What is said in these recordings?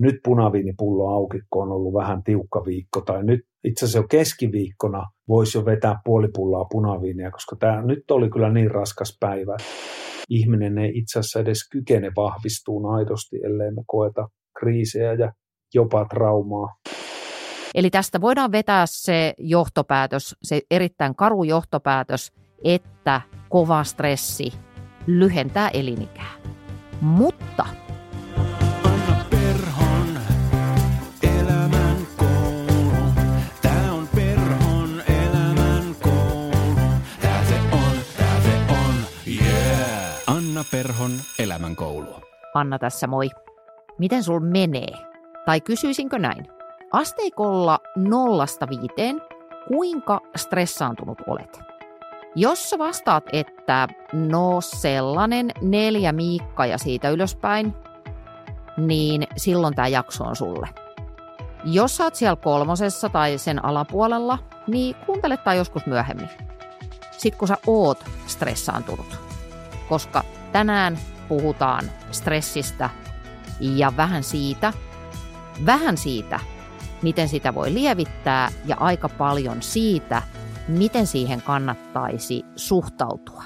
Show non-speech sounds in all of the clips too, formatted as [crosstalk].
nyt punaviinipullo auki, kun on ollut vähän tiukka viikko, tai nyt itse asiassa jo keskiviikkona voisi jo vetää puolipulloa punaviinia, koska tämä nyt oli kyllä niin raskas päivä. Ihminen ei itse asiassa edes kykene vahvistuun aidosti, ellei me koeta kriisejä ja jopa traumaa. Eli tästä voidaan vetää se johtopäätös, se erittäin karu johtopäätös, että kova stressi lyhentää elinikää. Mutta Perhon elämän koulu. Anna tässä moi. Miten sul menee? Tai kysyisinkö näin? Asteikolla nollasta viiteen, kuinka stressaantunut olet? Jos sä vastaat, että no sellainen neljä miikka ja siitä ylöspäin, niin silloin tämä jakso on sulle. Jos sä oot siellä kolmosessa tai sen alapuolella, niin kuuntele tai joskus myöhemmin. Sitten kun sä oot stressaantunut. Koska tänään puhutaan stressistä ja vähän siitä, vähän siitä, miten sitä voi lievittää ja aika paljon siitä, miten siihen kannattaisi suhtautua.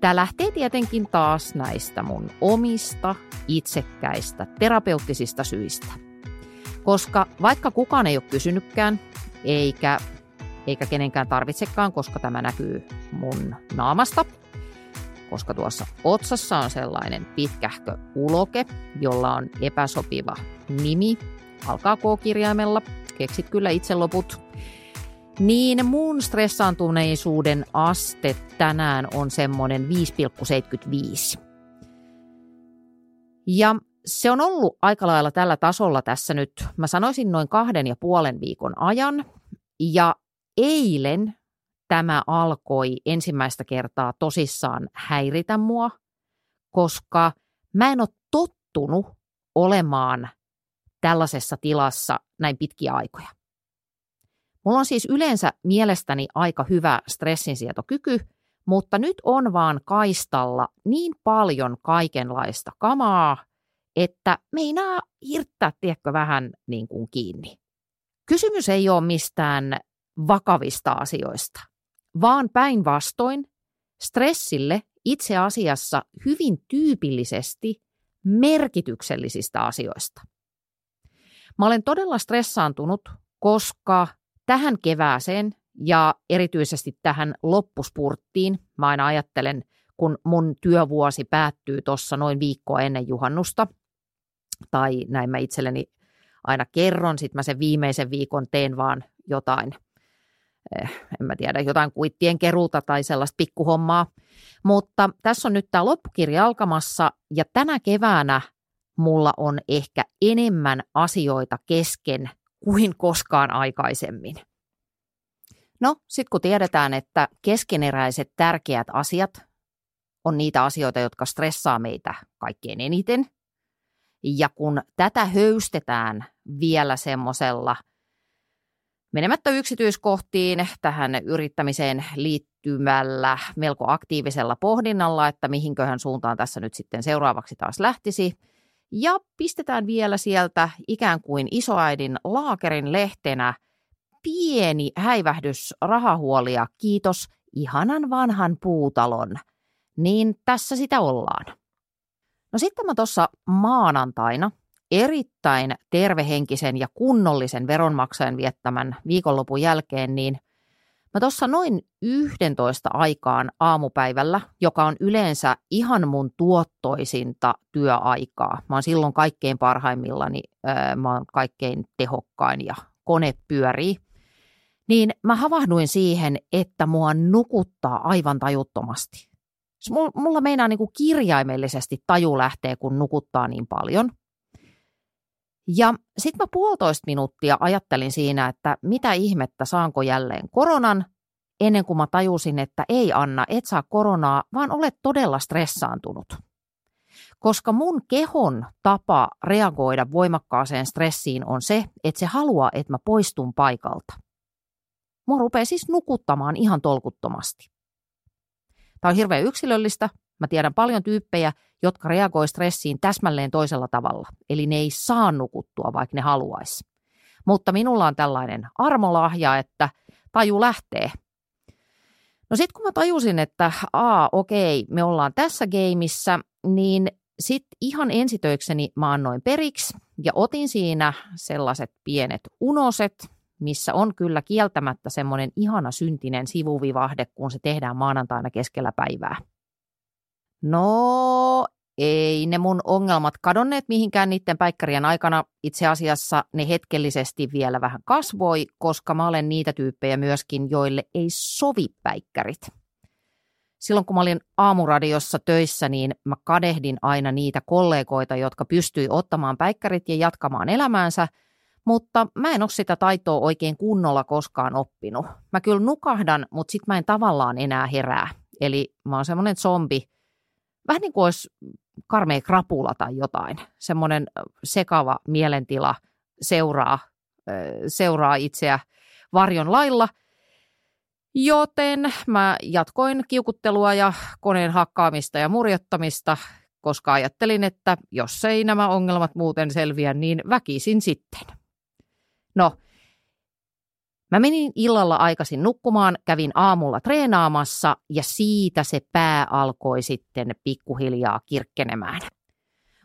Tämä lähtee tietenkin taas näistä mun omista, itsekkäistä, terapeuttisista syistä. Koska vaikka kukaan ei ole kysynytkään, eikä, eikä kenenkään tarvitsekaan, koska tämä näkyy mun naamasta, koska tuossa otsassa on sellainen pitkähkö uloke, jolla on epäsopiva nimi, alkaa K-kirjaimella, keksit kyllä itse loput, niin mun stressaantuneisuuden aste tänään on semmoinen 5,75. Ja se on ollut aika lailla tällä tasolla tässä nyt, mä sanoisin noin kahden ja puolen viikon ajan. Ja eilen tämä alkoi ensimmäistä kertaa tosissaan häiritä mua, koska mä en ole tottunut olemaan tällaisessa tilassa näin pitkiä aikoja. Mulla on siis yleensä mielestäni aika hyvä stressinsietokyky, mutta nyt on vaan kaistalla niin paljon kaikenlaista kamaa, että meinaa hirttää, tiedätkö, vähän niin kuin kiinni. Kysymys ei ole mistään vakavista asioista, vaan päinvastoin stressille itse asiassa hyvin tyypillisesti merkityksellisistä asioista. Mä olen todella stressaantunut, koska tähän kevääseen ja erityisesti tähän loppuspurttiin, mä aina ajattelen, kun mun työvuosi päättyy tuossa noin viikkoa ennen juhannusta, tai näin mä itselleni aina kerron, sitten mä sen viimeisen viikon teen vaan jotain, en mä tiedä, jotain kuittien keruuta tai sellaista pikkuhommaa. Mutta tässä on nyt tämä loppukirja alkamassa ja tänä keväänä mulla on ehkä enemmän asioita kesken kuin koskaan aikaisemmin. No, sitten kun tiedetään, että keskeneräiset tärkeät asiat on niitä asioita, jotka stressaa meitä kaikkein eniten, ja kun tätä höystetään vielä semmoisella menemättä yksityiskohtiin tähän yrittämiseen liittymällä melko aktiivisella pohdinnalla, että mihinköhän suuntaan tässä nyt sitten seuraavaksi taas lähtisi, ja pistetään vielä sieltä ikään kuin isoäidin laakerin lehtenä pieni häivähdys rahahuolia, kiitos ihanan vanhan puutalon, niin tässä sitä ollaan. No sitten mä tuossa maanantaina erittäin tervehenkisen ja kunnollisen veronmaksajan viettämän viikonlopun jälkeen, niin Mä tuossa noin 11 aikaan aamupäivällä, joka on yleensä ihan mun tuottoisinta työaikaa. Mä oon silloin kaikkein parhaimmillani, mä oon kaikkein tehokkain ja kone pyörii. Niin mä havahduin siihen, että mua nukuttaa aivan tajuttomasti. Mulla meinaa niin kuin kirjaimellisesti taju lähtee, kun nukuttaa niin paljon. Ja sitten mä puolitoista minuuttia ajattelin siinä, että mitä ihmettä, saanko jälleen koronan, ennen kuin mä tajusin, että ei Anna, et saa koronaa, vaan olet todella stressaantunut. Koska mun kehon tapa reagoida voimakkaaseen stressiin on se, että se haluaa, että mä poistun paikalta. Mua rupeaa siis nukuttamaan ihan tolkuttomasti. Tämä on hirveän yksilöllistä, Mä tiedän paljon tyyppejä, jotka reagoi stressiin täsmälleen toisella tavalla. Eli ne ei saa nukuttua, vaikka ne haluaisi. Mutta minulla on tällainen armolahja, että taju lähtee. No sitten kun mä tajusin, että aa okei, me ollaan tässä gameissa, niin sitten ihan ensitöikseni mä annoin periksi ja otin siinä sellaiset pienet unoset, missä on kyllä kieltämättä semmoinen ihana syntinen sivuvivahde, kun se tehdään maanantaina keskellä päivää. No, ei ne mun ongelmat kadonneet mihinkään niiden päikkärien aikana. Itse asiassa ne hetkellisesti vielä vähän kasvoi, koska mä olen niitä tyyppejä myöskin, joille ei sovi päikkärit. Silloin kun mä olin aamuradiossa töissä, niin mä kadehdin aina niitä kollegoita, jotka pystyi ottamaan päikkärit ja jatkamaan elämäänsä, mutta mä en ole sitä taitoa oikein kunnolla koskaan oppinut. Mä kyllä nukahdan, mutta sit mä en tavallaan enää herää. Eli mä oon semmoinen zombi, vähän niin kuin olisi karmea krapula tai jotain. Semmoinen sekava mielentila seuraa, seuraa itseä varjon lailla. Joten mä jatkoin kiukuttelua ja koneen hakkaamista ja murjottamista, koska ajattelin, että jos ei nämä ongelmat muuten selviä, niin väkisin sitten. No, Mä menin illalla aikaisin nukkumaan, kävin aamulla treenaamassa ja siitä se pää alkoi sitten pikkuhiljaa kirkkenemään.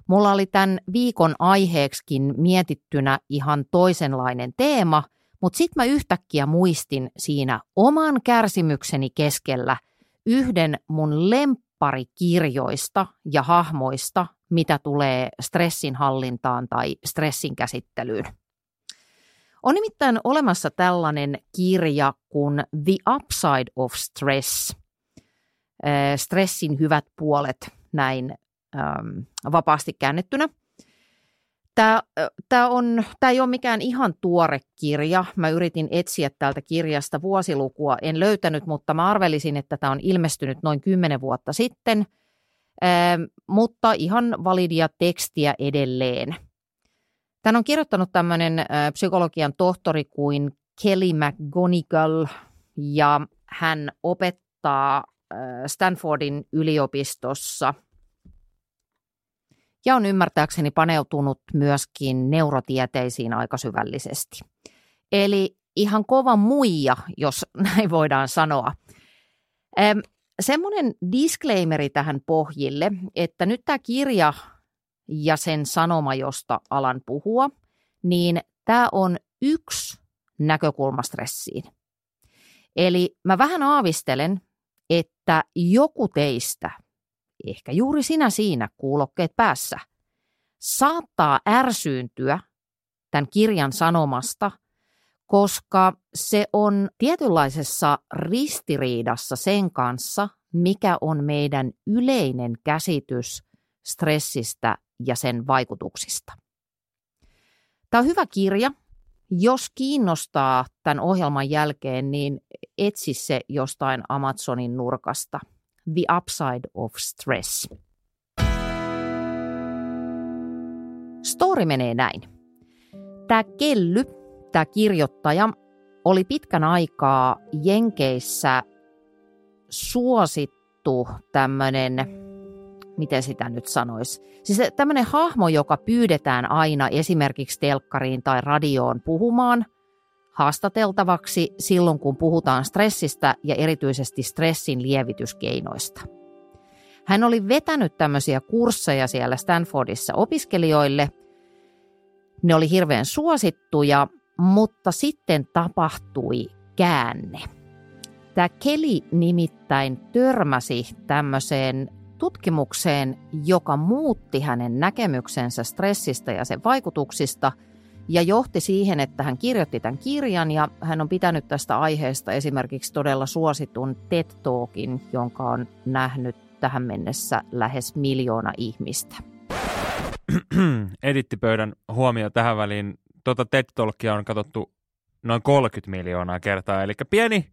Mulla oli tämän viikon aiheeksikin mietittynä ihan toisenlainen teema, mutta sitten mä yhtäkkiä muistin siinä oman kärsimykseni keskellä yhden mun lempparikirjoista ja hahmoista, mitä tulee stressin hallintaan tai stressin käsittelyyn. On nimittäin olemassa tällainen kirja kuin The Upside of Stress, stressin hyvät puolet näin äm, vapaasti käännettynä. Tämä, tämä, on, tämä ei ole mikään ihan tuore kirja. Mä yritin etsiä tältä kirjasta vuosilukua. En löytänyt, mutta mä arvelisin, että tämä on ilmestynyt noin kymmenen vuotta sitten. Ähm, mutta ihan validia tekstiä edelleen. Tän on kirjoittanut tämmöinen psykologian tohtori kuin Kelly McGonigal ja hän opettaa Stanfordin yliopistossa ja on ymmärtääkseni paneutunut myöskin neurotieteisiin aika syvällisesti. Eli ihan kova muija, jos [laughs] näin voidaan sanoa. Semmoinen disclaimeri tähän pohjille, että nyt tämä kirja ja sen sanoma, josta alan puhua, niin tämä on yksi näkökulma stressiin. Eli mä vähän aavistelen, että joku teistä, ehkä juuri sinä siinä kuulokkeet päässä, saattaa ärsyyntyä tämän kirjan sanomasta, koska se on tietynlaisessa ristiriidassa sen kanssa, mikä on meidän yleinen käsitys stressistä ja sen vaikutuksista. Tämä on hyvä kirja. Jos kiinnostaa tämän ohjelman jälkeen, niin etsi se jostain Amazonin nurkasta. The Upside of Stress. Story menee näin. Tämä Kelly, tämä kirjoittaja, oli pitkän aikaa Jenkeissä suosittu tämmöinen miten sitä nyt sanoisi. Siis tämmöinen hahmo, joka pyydetään aina esimerkiksi telkkariin tai radioon puhumaan haastateltavaksi silloin, kun puhutaan stressistä ja erityisesti stressin lievityskeinoista. Hän oli vetänyt tämmöisiä kursseja siellä Stanfordissa opiskelijoille. Ne oli hirveän suosittuja, mutta sitten tapahtui käänne. Tämä Kelly nimittäin törmäsi tämmöiseen tutkimukseen, joka muutti hänen näkemyksensä stressistä ja sen vaikutuksista ja johti siihen, että hän kirjoitti tämän kirjan ja hän on pitänyt tästä aiheesta esimerkiksi todella suositun TED Talkin, jonka on nähnyt tähän mennessä lähes miljoona ihmistä. [clears throat] Edittipöydän huomio tähän väliin. Tuota TED Talkia on katsottu noin 30 miljoonaa kertaa, eli pieni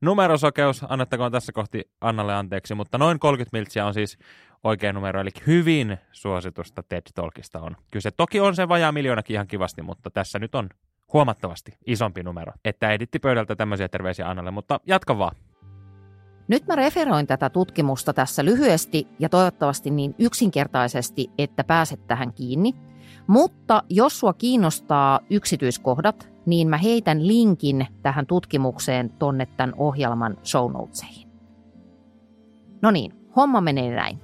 Numerosokeus, annettakoon tässä kohti Annalle anteeksi, mutta noin 30 miltsiä on siis oikea numero, eli hyvin suositusta TED Talkista on. Kyse toki on se vajaa miljoonakin ihan kivasti, mutta tässä nyt on huomattavasti isompi numero. Että editti pöydältä tämmöisiä terveisiä Annalle, mutta jatka vaan. Nyt mä referoin tätä tutkimusta tässä lyhyesti ja toivottavasti niin yksinkertaisesti, että pääset tähän kiinni. Mutta jos sua kiinnostaa yksityiskohdat, niin mä heitän linkin tähän tutkimukseen tonne tämän ohjelman show notesihin. No niin, homma menee näin.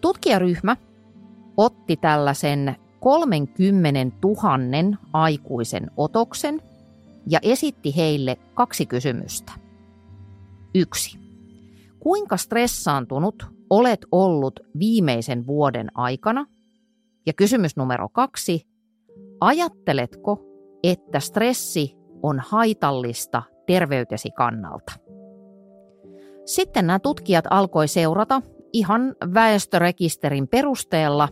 Tutkijaryhmä otti tällaisen 30 000 aikuisen otoksen ja esitti heille kaksi kysymystä. Yksi. Kuinka stressaantunut olet ollut viimeisen vuoden aikana? Ja kysymys numero kaksi. Ajatteletko, että stressi on haitallista terveytesi kannalta? Sitten nämä tutkijat alkoi seurata ihan väestörekisterin perusteella,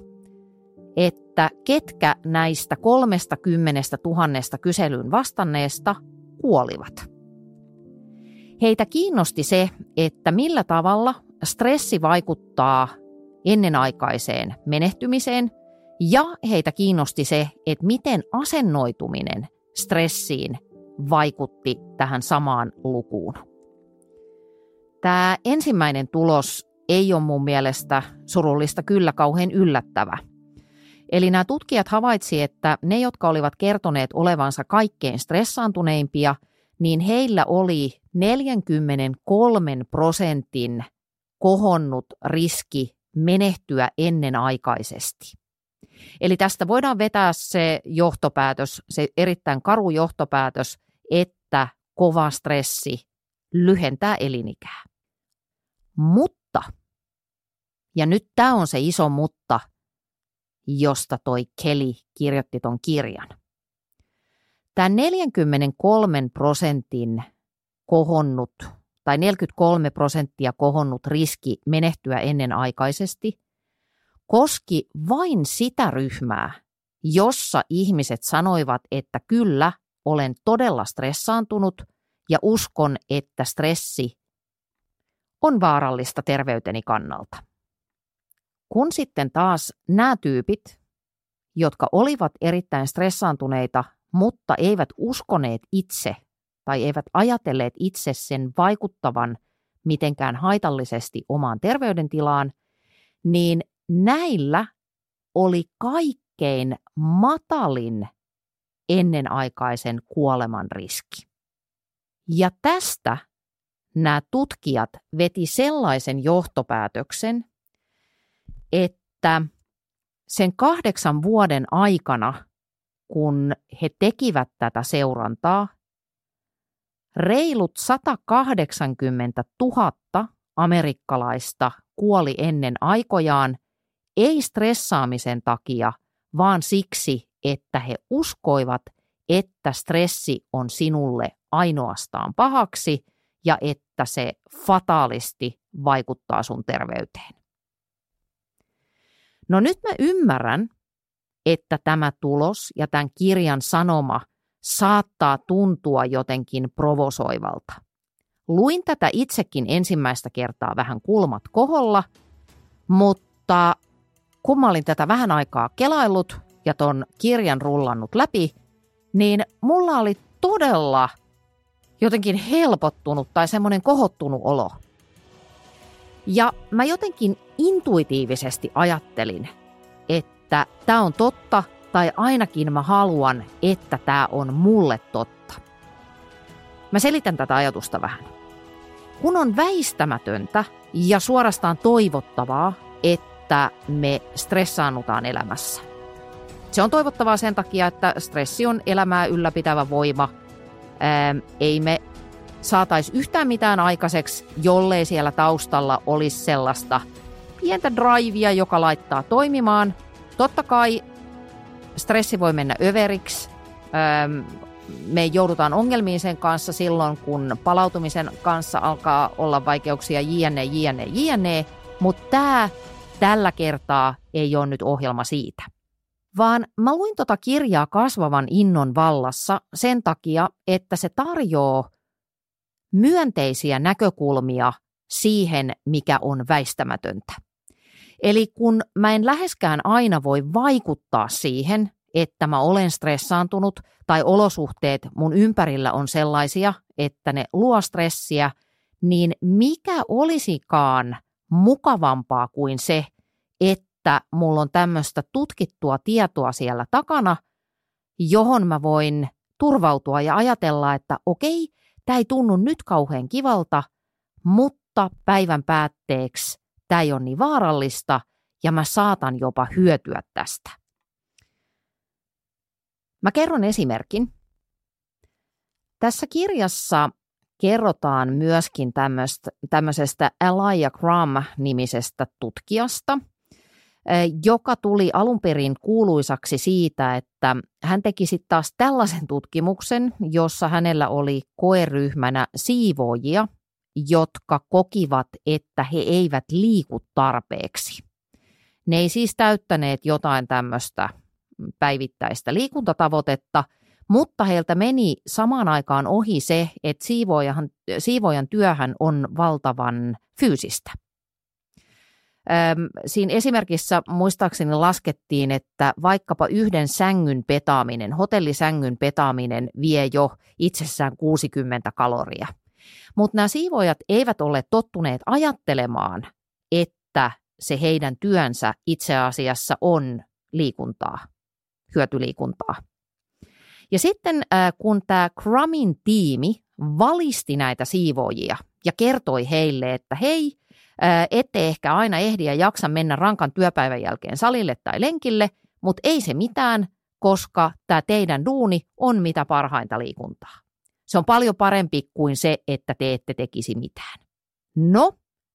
että ketkä näistä 30 000 kyselyyn vastanneesta kuolivat. Heitä kiinnosti se, että millä tavalla stressi vaikuttaa ennenaikaiseen menehtymiseen ja heitä kiinnosti se, että miten asennoituminen stressiin vaikutti tähän samaan lukuun. Tämä ensimmäinen tulos ei ole mun mielestä surullista kyllä kauhean yllättävä. Eli nämä tutkijat havaitsivat, että ne, jotka olivat kertoneet olevansa kaikkein stressaantuneimpia, niin heillä oli 43 prosentin kohonnut riski menehtyä ennenaikaisesti. Eli tästä voidaan vetää se johtopäätös, se erittäin karu johtopäätös, että kova stressi lyhentää elinikää. Mutta, ja nyt tämä on se iso mutta, josta toi Kelly kirjoitti ton kirjan. Tämä 43 prosentin kohonnut tai 43 prosenttia kohonnut riski menehtyä ennenaikaisesti koski vain sitä ryhmää, jossa ihmiset sanoivat, että kyllä, olen todella stressaantunut ja uskon, että stressi on vaarallista terveyteni kannalta. Kun sitten taas nämä tyypit, jotka olivat erittäin stressaantuneita, mutta eivät uskoneet itse tai eivät ajatelleet itse sen vaikuttavan mitenkään haitallisesti omaan terveydentilaan, niin näillä oli kaikkein matalin ennenaikaisen kuoleman riski. Ja tästä nämä tutkijat veti sellaisen johtopäätöksen, että sen kahdeksan vuoden aikana, kun he tekivät tätä seurantaa, reilut 180 000 amerikkalaista kuoli ennen aikojaan, ei stressaamisen takia, vaan siksi, että he uskoivat, että stressi on sinulle ainoastaan pahaksi ja että se fataalisti vaikuttaa sun terveyteen. No nyt mä ymmärrän, että tämä tulos ja tämän kirjan sanoma saattaa tuntua jotenkin provosoivalta. Luin tätä itsekin ensimmäistä kertaa vähän kulmat koholla, mutta kun mä olin tätä vähän aikaa kelaillut ja ton kirjan rullannut läpi, niin mulla oli todella jotenkin helpottunut tai semmoinen kohottunut olo. Ja mä jotenkin intuitiivisesti ajattelin, että tämä on totta tai ainakin mä haluan, että tämä on mulle totta. Mä selitän tätä ajatusta vähän. Kun on väistämätöntä ja suorastaan toivottavaa, että me stressaannutaan elämässä. Se on toivottavaa sen takia, että stressi on elämää ylläpitävä voima. Ää, ei me saataisi yhtään mitään aikaiseksi, jollei siellä taustalla olisi sellaista pientä drivea, joka laittaa toimimaan. Totta kai stressi voi mennä överiksi. Me joudutaan ongelmiin sen kanssa silloin, kun palautumisen kanssa alkaa olla vaikeuksia jne, jne, jne. Mutta tämä tällä kertaa ei ole nyt ohjelma siitä. Vaan mä luin tota kirjaa kasvavan innon vallassa sen takia, että se tarjoaa myönteisiä näkökulmia siihen, mikä on väistämätöntä. Eli kun mä en läheskään aina voi vaikuttaa siihen, että mä olen stressaantunut tai olosuhteet mun ympärillä on sellaisia, että ne luo stressiä, niin mikä olisikaan mukavampaa kuin se, että mulla on tämmöistä tutkittua tietoa siellä takana, johon mä voin turvautua ja ajatella, että okei, tämä ei tunnu nyt kauhean kivalta, mutta päivän päätteeksi tämä ei ole niin vaarallista ja mä saatan jopa hyötyä tästä. Mä kerron esimerkin. Tässä kirjassa kerrotaan myöskin tämmöisestä Elijah Crum-nimisestä tutkijasta, joka tuli alun perin kuuluisaksi siitä, että hän teki sitten taas tällaisen tutkimuksen, jossa hänellä oli koeryhmänä siivoojia, jotka kokivat, että he eivät liiku tarpeeksi. Ne ei siis täyttäneet jotain tämmöistä päivittäistä liikuntatavoitetta, mutta heiltä meni samaan aikaan ohi se, että siivoojan, siivoojan työhän on valtavan fyysistä. Siinä esimerkissä muistaakseni laskettiin, että vaikkapa yhden sängyn petaaminen, hotellisängyn petaaminen vie jo itsessään 60 kaloria. Mutta nämä siivoojat eivät ole tottuneet ajattelemaan, että se heidän työnsä itse asiassa on liikuntaa, hyötyliikuntaa. Ja sitten kun tämä Crumin tiimi valisti näitä siivoojia ja kertoi heille, että hei, ette ehkä aina ehdi ja jaksa mennä rankan työpäivän jälkeen salille tai lenkille, mutta ei se mitään, koska tämä teidän duuni on mitä parhainta liikuntaa. Se on paljon parempi kuin se, että te ette tekisi mitään. No,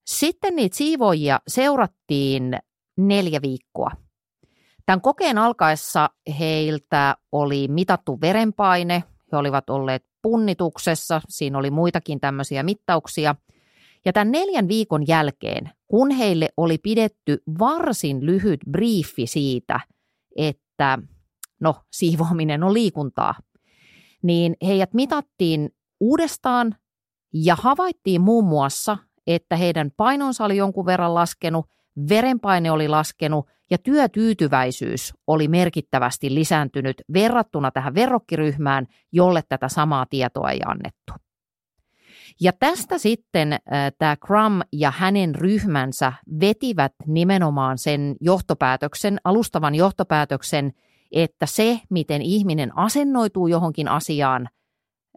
sitten niitä siivoojia seurattiin neljä viikkoa. Tämän kokeen alkaessa heiltä oli mitattu verenpaine, he olivat olleet punnituksessa, siinä oli muitakin tämmöisiä mittauksia. Ja tämän neljän viikon jälkeen, kun heille oli pidetty varsin lyhyt briefi siitä, että no, siivoaminen on liikuntaa, niin heidät mitattiin uudestaan ja havaittiin muun muassa, että heidän painonsa oli jonkun verran laskenut, verenpaine oli laskenut ja työtyytyväisyys oli merkittävästi lisääntynyt verrattuna tähän verrokkiryhmään, jolle tätä samaa tietoa ei annettu. Ja tästä sitten äh, tämä Crum ja hänen ryhmänsä vetivät nimenomaan sen johtopäätöksen, alustavan johtopäätöksen, että se, miten ihminen asennoituu johonkin asiaan,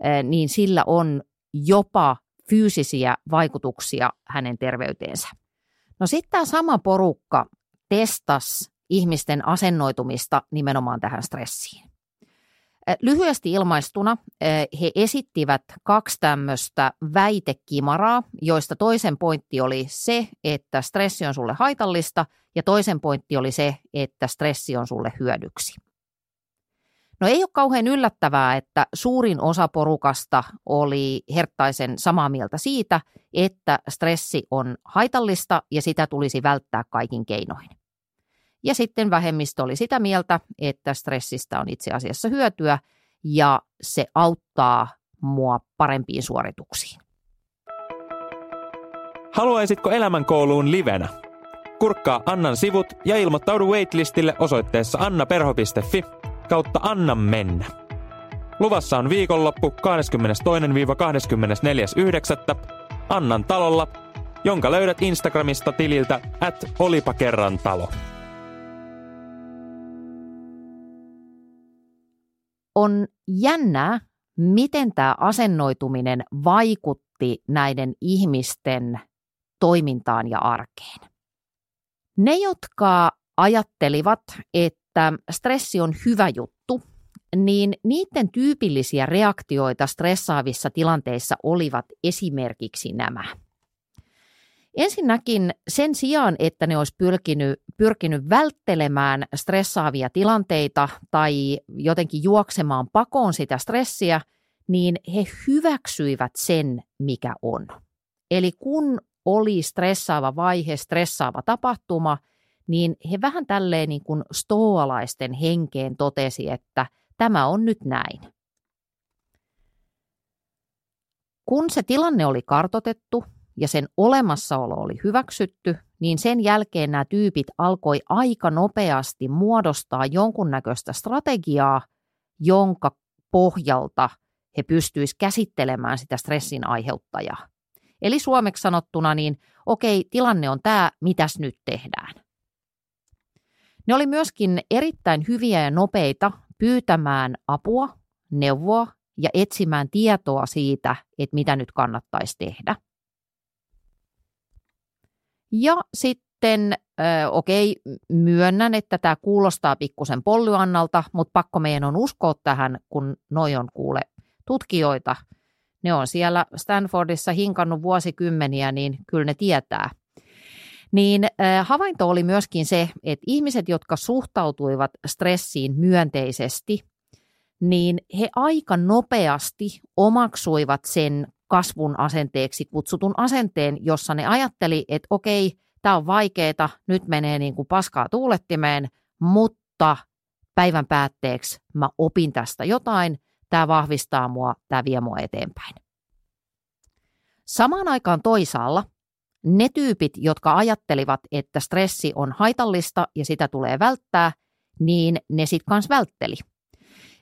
äh, niin sillä on jopa fyysisiä vaikutuksia hänen terveyteensä. No sitten tämä sama porukka testas ihmisten asennoitumista nimenomaan tähän stressiin. Lyhyesti ilmaistuna he esittivät kaksi tämmöistä väitekimaraa, joista toisen pointti oli se, että stressi on sulle haitallista ja toisen pointti oli se, että stressi on sulle hyödyksi. No ei ole kauhean yllättävää, että suurin osa porukasta oli herttaisen samaa mieltä siitä, että stressi on haitallista ja sitä tulisi välttää kaikin keinoin. Ja sitten vähemmistö oli sitä mieltä, että stressistä on itse asiassa hyötyä ja se auttaa mua parempiin suorituksiin. Haluaisitko elämänkouluun livenä? Kurkkaa Annan sivut ja ilmoittaudu waitlistille osoitteessa annaperho.fi kautta Anna mennä. Luvassa on viikonloppu 22-24.9. Annan talolla, jonka löydät Instagramista tililtä at olipa kerran talo. On jännää, miten tämä asennoituminen vaikutti näiden ihmisten toimintaan ja arkeen. Ne, jotka ajattelivat, että että stressi on hyvä juttu, niin niiden tyypillisiä reaktioita stressaavissa tilanteissa olivat esimerkiksi nämä. Ensinnäkin sen sijaan, että ne olisi pyrkinyt, pyrkinyt välttelemään stressaavia tilanteita tai jotenkin juoksemaan pakoon sitä stressiä, niin he hyväksyivät sen, mikä on. Eli kun oli stressaava vaihe, stressaava tapahtuma – niin he vähän tälleen niin kuin stoalaisten henkeen totesi, että tämä on nyt näin. Kun se tilanne oli kartotettu ja sen olemassaolo oli hyväksytty, niin sen jälkeen nämä tyypit alkoi aika nopeasti muodostaa jonkunnäköistä strategiaa, jonka pohjalta he pystyisivät käsittelemään sitä stressin aiheuttajaa. Eli suomeksi sanottuna, niin okei, tilanne on tämä, mitäs nyt tehdään. Ne oli myöskin erittäin hyviä ja nopeita pyytämään apua, neuvoa ja etsimään tietoa siitä, että mitä nyt kannattaisi tehdä. Ja sitten, okei, myönnän, että tämä kuulostaa pikkusen pollyannalta, mutta pakko meidän on uskoa tähän, kun noi on kuule tutkijoita. Ne on siellä Stanfordissa hinkannut vuosikymmeniä, niin kyllä ne tietää. Niin havainto oli myöskin se, että ihmiset, jotka suhtautuivat stressiin myönteisesti, niin he aika nopeasti omaksuivat sen kasvun asenteeksi kutsutun asenteen, jossa ne ajatteli, että okei, tämä on vaikeaa, nyt menee niin kuin paskaa tuulettimeen, mutta päivän päätteeksi mä opin tästä jotain, tämä vahvistaa mua, tämä vie mua eteenpäin. Samaan aikaan toisaalla ne tyypit, jotka ajattelivat, että stressi on haitallista ja sitä tulee välttää, niin ne sitten kanssa vältteli.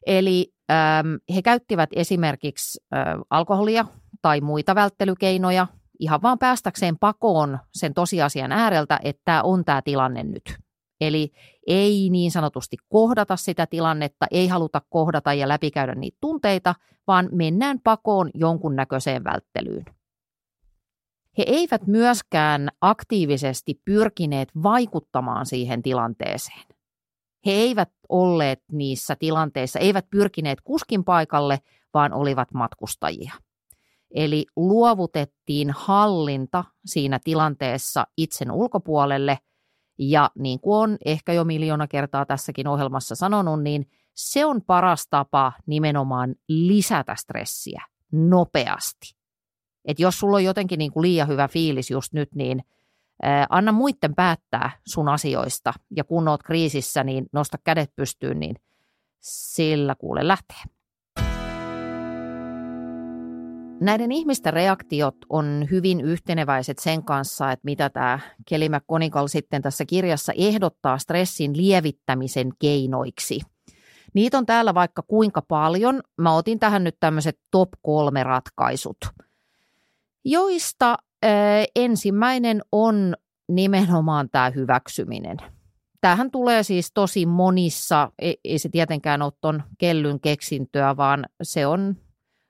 Eli ähm, he käyttivät esimerkiksi äh, alkoholia tai muita välttelykeinoja ihan vaan päästäkseen pakoon sen tosiasian ääreltä, että tämä on tämä tilanne nyt. Eli ei niin sanotusti kohdata sitä tilannetta, ei haluta kohdata ja läpikäydä niitä tunteita, vaan mennään pakoon jonkunnäköiseen välttelyyn. He eivät myöskään aktiivisesti pyrkineet vaikuttamaan siihen tilanteeseen. He eivät olleet niissä tilanteissa, eivät pyrkineet kuskin paikalle, vaan olivat matkustajia. Eli luovutettiin hallinta siinä tilanteessa itsen ulkopuolelle, ja niin kuin on ehkä jo miljoona kertaa tässäkin ohjelmassa sanonut, niin se on paras tapa nimenomaan lisätä stressiä nopeasti. Et jos sulla on jotenkin niin kuin liian hyvä fiilis just nyt, niin anna muiden päättää sun asioista ja kun oot kriisissä, niin nosta kädet pystyyn, niin sillä kuule lähtee. Näiden ihmisten reaktiot on hyvin yhteneväiset sen kanssa, että mitä tämä Kelly McConigal sitten tässä kirjassa ehdottaa stressin lievittämisen keinoiksi. Niitä on täällä vaikka kuinka paljon. Mä otin tähän nyt tämmöiset top kolme ratkaisut, joista ensimmäinen on nimenomaan tämä hyväksyminen. Tämähän tulee siis tosi monissa, ei, ei se tietenkään ole tuon kellyn keksintöä, vaan se on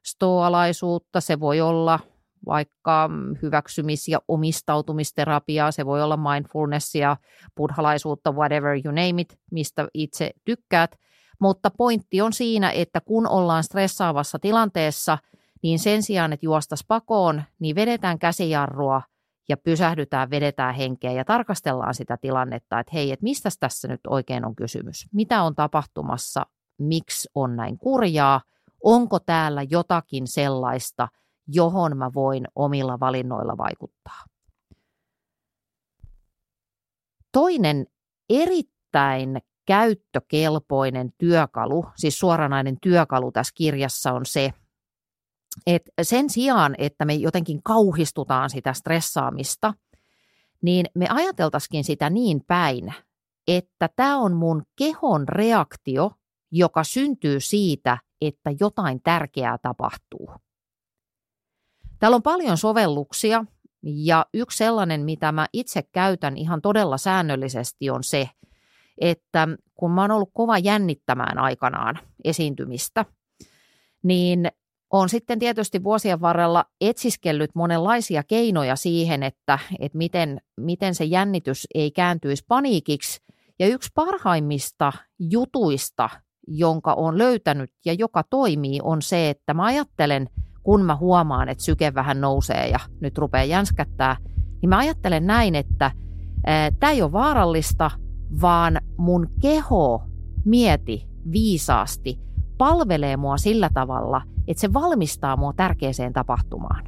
stoalaisuutta, se voi olla vaikka hyväksymis- ja omistautumisterapiaa, se voi olla mindfulnessia, buddhalaisuutta, whatever you name it, mistä itse tykkäät. Mutta pointti on siinä, että kun ollaan stressaavassa tilanteessa – niin sen sijaan, että juostas pakoon, niin vedetään käsijarrua ja pysähdytään, vedetään henkeä ja tarkastellaan sitä tilannetta, että hei, että mistä tässä nyt oikein on kysymys? Mitä on tapahtumassa? Miksi on näin kurjaa? Onko täällä jotakin sellaista, johon mä voin omilla valinnoilla vaikuttaa? Toinen erittäin käyttökelpoinen työkalu, siis suoranainen työkalu tässä kirjassa on se, että sen sijaan, että me jotenkin kauhistutaan sitä stressaamista, niin me ajateltaisikin sitä niin päin, että tämä on mun kehon reaktio, joka syntyy siitä, että jotain tärkeää tapahtuu. Täällä on paljon sovelluksia ja yksi sellainen, mitä mä itse käytän ihan todella säännöllisesti on se, että kun mä oon ollut kova jännittämään aikanaan esiintymistä, niin olen sitten tietysti vuosien varrella etsiskellyt monenlaisia keinoja siihen, että, että miten, miten se jännitys ei kääntyisi paniikiksi. Ja yksi parhaimmista jutuista, jonka olen löytänyt ja joka toimii, on se, että mä ajattelen, kun mä huomaan, että syke vähän nousee ja nyt rupeaa jänskättää, niin mä ajattelen näin, että tämä ei ole vaarallista, vaan mun keho mieti viisaasti palvelee mua sillä tavalla – että se valmistaa mua tärkeäseen tapahtumaan.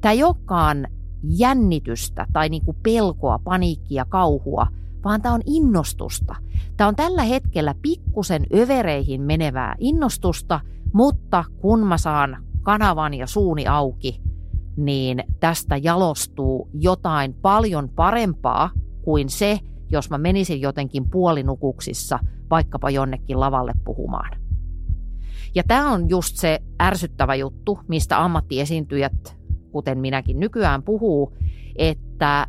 Tämä ei olekaan jännitystä tai niinku pelkoa, paniikkia, kauhua, vaan tämä on innostusta. Tämä on tällä hetkellä pikkusen övereihin menevää innostusta, mutta kun mä saan kanavan ja suuni auki, niin tästä jalostuu jotain paljon parempaa kuin se, jos mä menisin jotenkin puolinukuksissa vaikkapa jonnekin lavalle puhumaan. Ja tämä on just se ärsyttävä juttu, mistä ammattiesiintyjät, kuten minäkin nykyään puhuu, että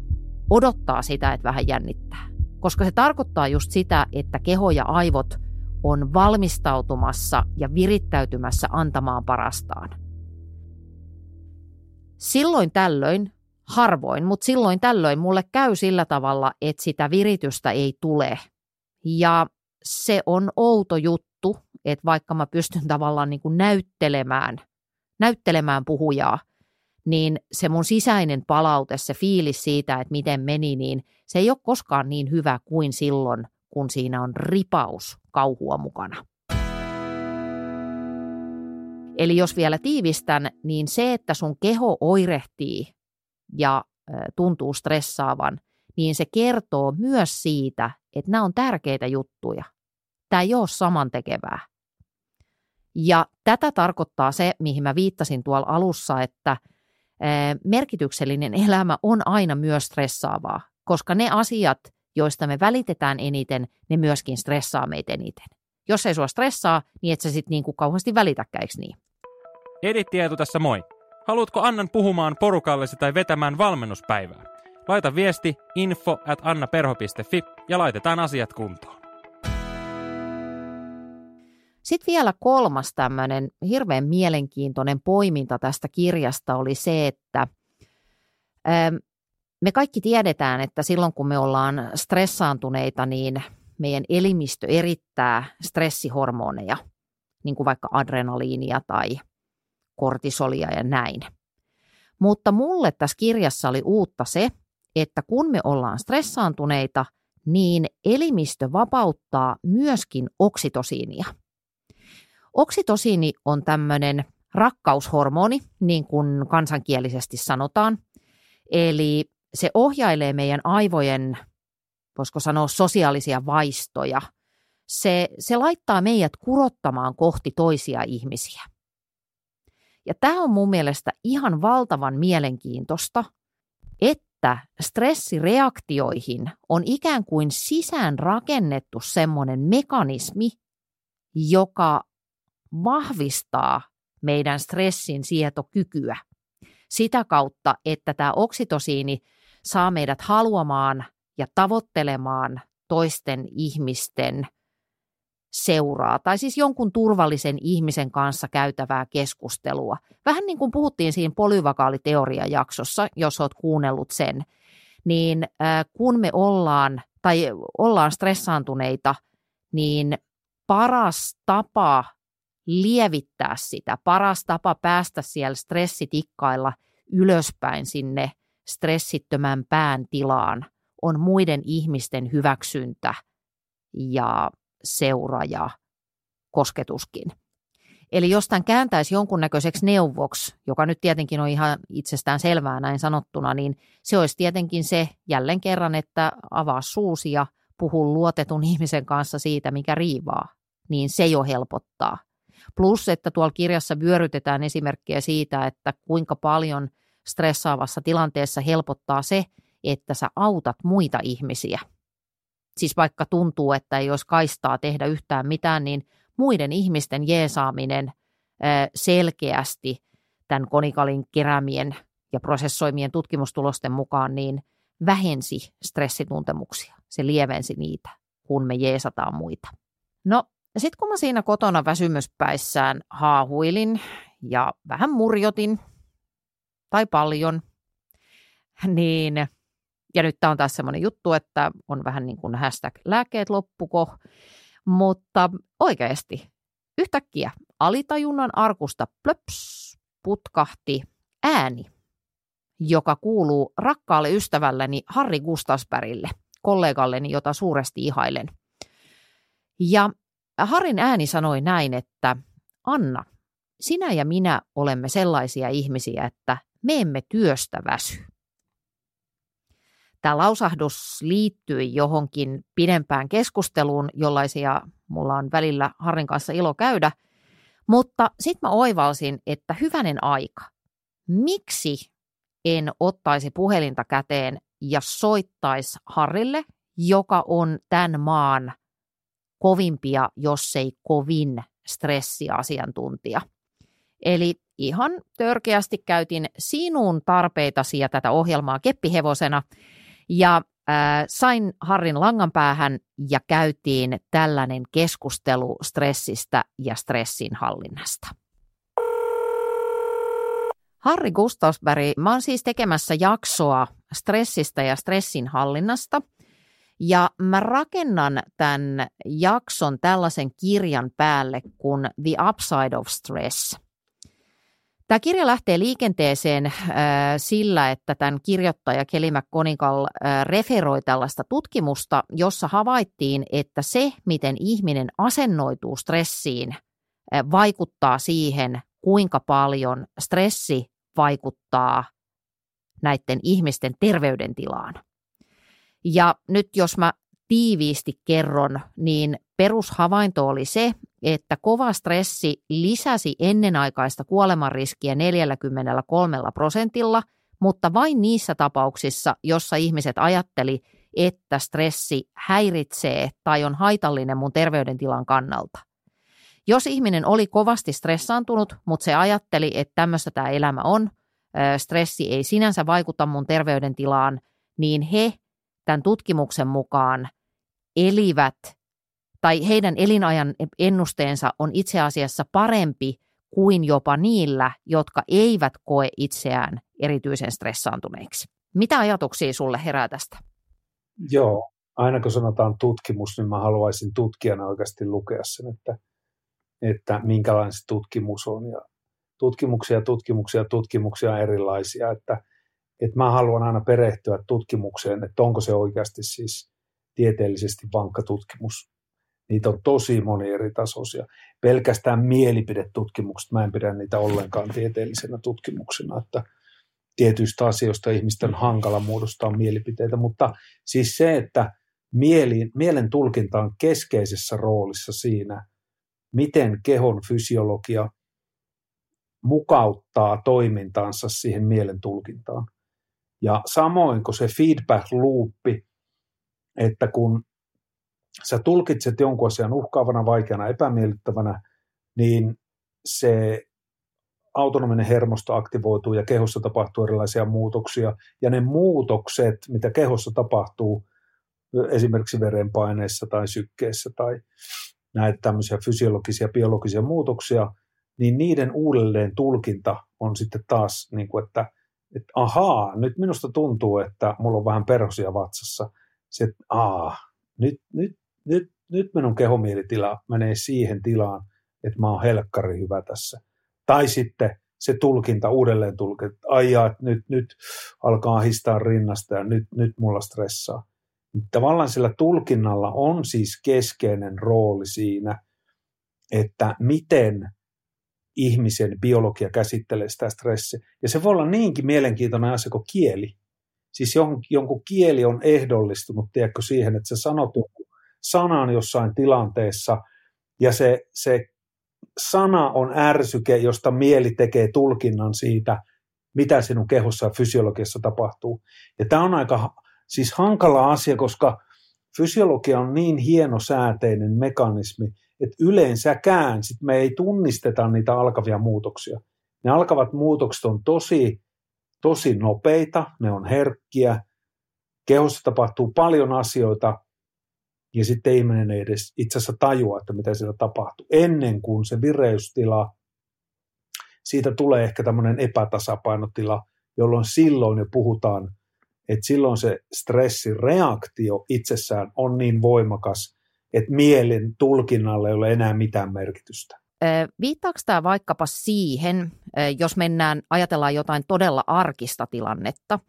odottaa sitä, että vähän jännittää. Koska se tarkoittaa just sitä, että keho ja aivot on valmistautumassa ja virittäytymässä antamaan parastaan. Silloin tällöin, harvoin, mutta silloin tällöin mulle käy sillä tavalla, että sitä viritystä ei tule. Ja se on outo juttu, että vaikka mä pystyn tavallaan niin kuin näyttelemään, näyttelemään puhujaa, niin se mun sisäinen palaute, se fiilis siitä, että miten meni, niin se ei ole koskaan niin hyvä kuin silloin, kun siinä on ripaus kauhua mukana. Eli jos vielä tiivistän, niin se, että sun keho oirehtii ja tuntuu stressaavan, niin se kertoo myös siitä, että nämä on tärkeitä juttuja. Tämä ei ole samantekevää. Ja tätä tarkoittaa se, mihin mä viittasin tuolla alussa, että merkityksellinen elämä on aina myös stressaavaa, koska ne asiat, joista me välitetään eniten, ne myöskin stressaa meitä eniten. Jos ei sua stressaa, niin et sä sitten niin kuin kauheasti välitäkään, niin? Edit tässä moi. Haluatko Annan puhumaan porukallesi tai vetämään valmennuspäivää? Laita viesti info at annaperho.fi ja laitetaan asiat kuntoon. Sitten vielä kolmas tämmöinen hirveän mielenkiintoinen poiminta tästä kirjasta oli se, että me kaikki tiedetään, että silloin kun me ollaan stressaantuneita, niin meidän elimistö erittää stressihormoneja, niin kuin vaikka adrenaliinia tai kortisolia ja näin. Mutta mulle tässä kirjassa oli uutta se, että kun me ollaan stressaantuneita, niin elimistö vapauttaa myöskin oksitosiinia. Oksitosiini on tämmöinen rakkaushormoni, niin kuin kansankielisesti sanotaan. Eli se ohjailee meidän aivojen, voisiko sanoa, sosiaalisia vaistoja. Se, se laittaa meidät kurottamaan kohti toisia ihmisiä. Ja tämä on mun mielestä ihan valtavan mielenkiintoista, että stressireaktioihin on ikään kuin sisään rakennettu semmoinen mekanismi, joka vahvistaa meidän stressin sietokykyä. Sitä kautta, että tämä oksitosiini saa meidät haluamaan ja tavoittelemaan toisten ihmisten seuraa, tai siis jonkun turvallisen ihmisen kanssa käytävää keskustelua. Vähän niin kuin puhuttiin siinä polyvakaaliteoria-jaksossa, jos olet kuunnellut sen, niin äh, kun me ollaan tai ollaan stressaantuneita, niin paras tapa lievittää sitä, paras tapa päästä siellä stressitikkailla ylöspäin sinne stressittömän pään tilaan on muiden ihmisten hyväksyntä ja seura ja kosketuskin. Eli jos tämän kääntäisi jonkunnäköiseksi neuvoksi, joka nyt tietenkin on ihan itsestään selvää näin sanottuna, niin se olisi tietenkin se jälleen kerran, että avaa suusi ja puhu luotetun ihmisen kanssa siitä, mikä riivaa, niin se jo helpottaa. Plus, että tuolla kirjassa vyörytetään esimerkkejä siitä, että kuinka paljon stressaavassa tilanteessa helpottaa se, että sä autat muita ihmisiä – siis vaikka tuntuu, että ei olisi kaistaa tehdä yhtään mitään, niin muiden ihmisten jeesaaminen selkeästi tämän konikalin keräämien ja prosessoimien tutkimustulosten mukaan niin vähensi stressituntemuksia. Se lievensi niitä, kun me jeesataan muita. No, sitten kun mä siinä kotona väsymyspäissään haahuilin ja vähän murjotin, tai paljon, niin ja nyt tämä on taas semmoinen juttu, että on vähän niin kuin hashtag lääkkeet loppuko, mutta oikeasti yhtäkkiä alitajunnan arkusta plöps putkahti ääni, joka kuuluu rakkaalle ystävälleni Harri Gustasbergille, kollegalleni, jota suuresti ihailen. Ja Harin ääni sanoi näin, että Anna, sinä ja minä olemme sellaisia ihmisiä, että me emme työstä väsy tämä lausahdus liittyi johonkin pidempään keskusteluun, jollaisia mulla on välillä Harrin kanssa ilo käydä. Mutta sitten mä oivalsin, että hyvänen aika. Miksi en ottaisi puhelinta käteen ja soittaisi Harrille, joka on tämän maan kovimpia, jos ei kovin stressiasiantuntija. Eli ihan törkeästi käytin sinun tarpeitasi ja tätä ohjelmaa keppihevosena ja äh, sain Harrin langan päähän ja käytiin tällainen keskustelu stressistä ja stressin hallinnasta. Harri Gustavsberg, mä oon siis tekemässä jaksoa stressistä ja stressin hallinnasta. Ja mä rakennan tämän jakson tällaisen kirjan päälle kuin The Upside of Stress – Tämä kirja lähtee liikenteeseen äh, sillä, että tämän kirjoittaja Kelly McConigal äh, referoi tällaista tutkimusta, jossa havaittiin, että se, miten ihminen asennoituu stressiin, äh, vaikuttaa siihen, kuinka paljon stressi vaikuttaa näiden ihmisten terveydentilaan. Ja nyt jos mä tiiviisti kerron, niin perushavainto oli se, että kova stressi lisäsi ennenaikaista kuolemanriskiä 43 prosentilla, mutta vain niissä tapauksissa, jossa ihmiset ajatteli, että stressi häiritsee tai on haitallinen mun terveydentilan kannalta. Jos ihminen oli kovasti stressaantunut, mutta se ajatteli, että tämmöistä tämä elämä on, stressi ei sinänsä vaikuta mun terveydentilaan, niin he tämän tutkimuksen mukaan elivät tai heidän elinajan ennusteensa on itse asiassa parempi kuin jopa niillä, jotka eivät koe itseään erityisen stressaantuneiksi. Mitä ajatuksia sulle herää tästä? Joo, aina kun sanotaan tutkimus, niin mä haluaisin tutkijana oikeasti lukea sen, että, että minkälainen se tutkimus on. Ja tutkimuksia, tutkimuksia, tutkimuksia erilaisia, että, että mä haluan aina perehtyä tutkimukseen, että onko se oikeasti siis tieteellisesti vankka tutkimus Niitä on tosi moni eri tasoisia. Pelkästään mielipidetutkimukset, mä en pidä niitä ollenkaan tieteellisenä tutkimuksena, että tietyistä asioista ihmisten on hankala muodostaa mielipiteitä, mutta siis se, että mieli, mielen tulkinta on keskeisessä roolissa siinä, miten kehon fysiologia mukauttaa toimintaansa siihen mielen tulkintaan. Ja samoin kuin se feedback loopi, että kun sä tulkitset jonkun asian uhkaavana, vaikeana, epämiellyttävänä, niin se autonominen hermosto aktivoituu ja kehossa tapahtuu erilaisia muutoksia. Ja ne muutokset, mitä kehossa tapahtuu, esimerkiksi verenpaineessa tai sykkeessä tai näitä tämmöisiä fysiologisia, biologisia muutoksia, niin niiden uudelleen tulkinta on sitten taas, niin kuin, että, että ahaa, nyt minusta tuntuu, että mulla on vähän perhosia vatsassa. Se, että aa, nyt, nyt nyt, nyt minun kehomielitila menee siihen tilaan, että mä oon helkkari hyvä tässä. Tai sitten se tulkinta, uudelleen tulkinta, aijaa, että nyt, nyt alkaa histaa rinnasta ja nyt, nyt mulla stressaa. Tavallaan sillä tulkinnalla on siis keskeinen rooli siinä, että miten ihmisen biologia käsittelee sitä stressiä. Ja se voi olla niinkin mielenkiintoinen asia kuin kieli. Siis jonkun kieli on ehdollistunut, tiedätkö, siihen, että se sanot sanan jossain tilanteessa ja se, se sana on ärsyke, josta mieli tekee tulkinnan siitä, mitä sinun kehossa ja fysiologiassa tapahtuu. Ja tämä on aika siis hankala asia, koska fysiologia on niin hienosääteinen mekanismi, että yleensäkään sit me ei tunnisteta niitä alkavia muutoksia. Ne alkavat muutokset on tosi, tosi nopeita, ne on herkkiä, kehossa tapahtuu paljon asioita, ja sitten ihminen ei edes itse asiassa tajua, että mitä siellä tapahtuu. Ennen kuin se vireystila, siitä tulee ehkä tämmöinen epätasapainotila, jolloin silloin jo puhutaan, että silloin se stressireaktio itsessään on niin voimakas, että mielen tulkinnalle ei ole enää mitään merkitystä. Viittaako tämä vaikkapa siihen, jos mennään, ajatellaan jotain todella arkista tilannetta,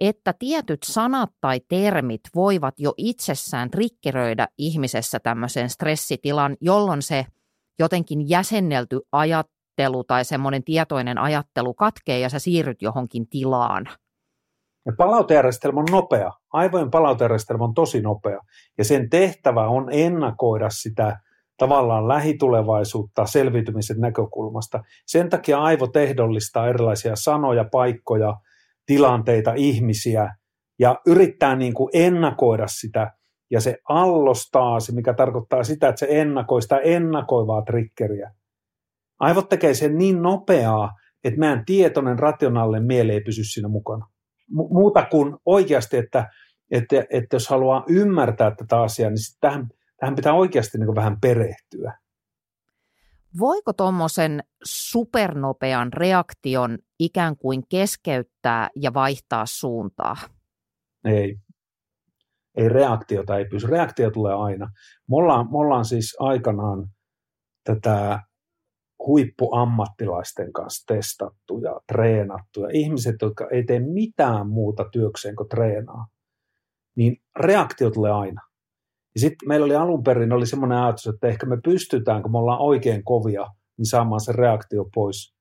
että tietyt sanat tai termit voivat jo itsessään trikkeröidä ihmisessä tämmöisen stressitilan, jolloin se jotenkin jäsennelty ajattelu tai semmoinen tietoinen ajattelu katkee ja sä siirryt johonkin tilaan. Ja palautejärjestelmä on nopea. Aivojen palautejärjestelmä on tosi nopea. Ja sen tehtävä on ennakoida sitä tavallaan lähitulevaisuutta selviytymisen näkökulmasta. Sen takia aivot ehdollistaa erilaisia sanoja, paikkoja, tilanteita, ihmisiä ja yrittää niin kuin ennakoida sitä. ja se allostaasi, mikä tarkoittaa sitä, että se ennakoi sitä ennakoivaa triggeriä. Aivot tekee sen niin nopeaa, että meidän tietoinen, rationaalinen mieli ei pysy siinä mukana. Mu- muuta kuin oikeasti, että, että, että jos haluaa ymmärtää tätä asiaa, niin tähän, tähän pitää oikeasti niin vähän perehtyä. Voiko tuommoisen supernopean reaktion ikään kuin keskeyttää ja vaihtaa suuntaa? Ei. Ei reaktiota ei pysy. Reaktio tulee aina. Me ollaan, me ollaan siis aikanaan tätä huippuammattilaisten kanssa testattu ja treenattu. Ja ihmiset, jotka ei tee mitään muuta työkseen kuin treenaa, niin reaktio tulee aina. Ja sitten meillä oli alun perin oli semmoinen ajatus, että ehkä me pystytään, kun me ollaan oikein kovia, niin saamaan se reaktio pois.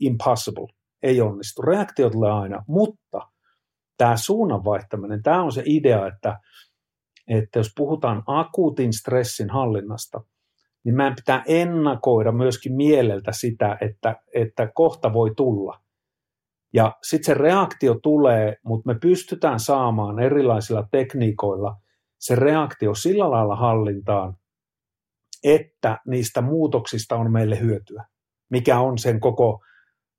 Impossible. Ei onnistu. Reaktio tulee aina, mutta tämä suunnan vaihtaminen, tämä on se idea, että, että jos puhutaan akuutin stressin hallinnasta, niin meidän pitää ennakoida myöskin mieleltä sitä, että, että kohta voi tulla. Ja sitten se reaktio tulee, mutta me pystytään saamaan erilaisilla tekniikoilla – se reaktio sillä lailla hallintaan, että niistä muutoksista on meille hyötyä, mikä on sen koko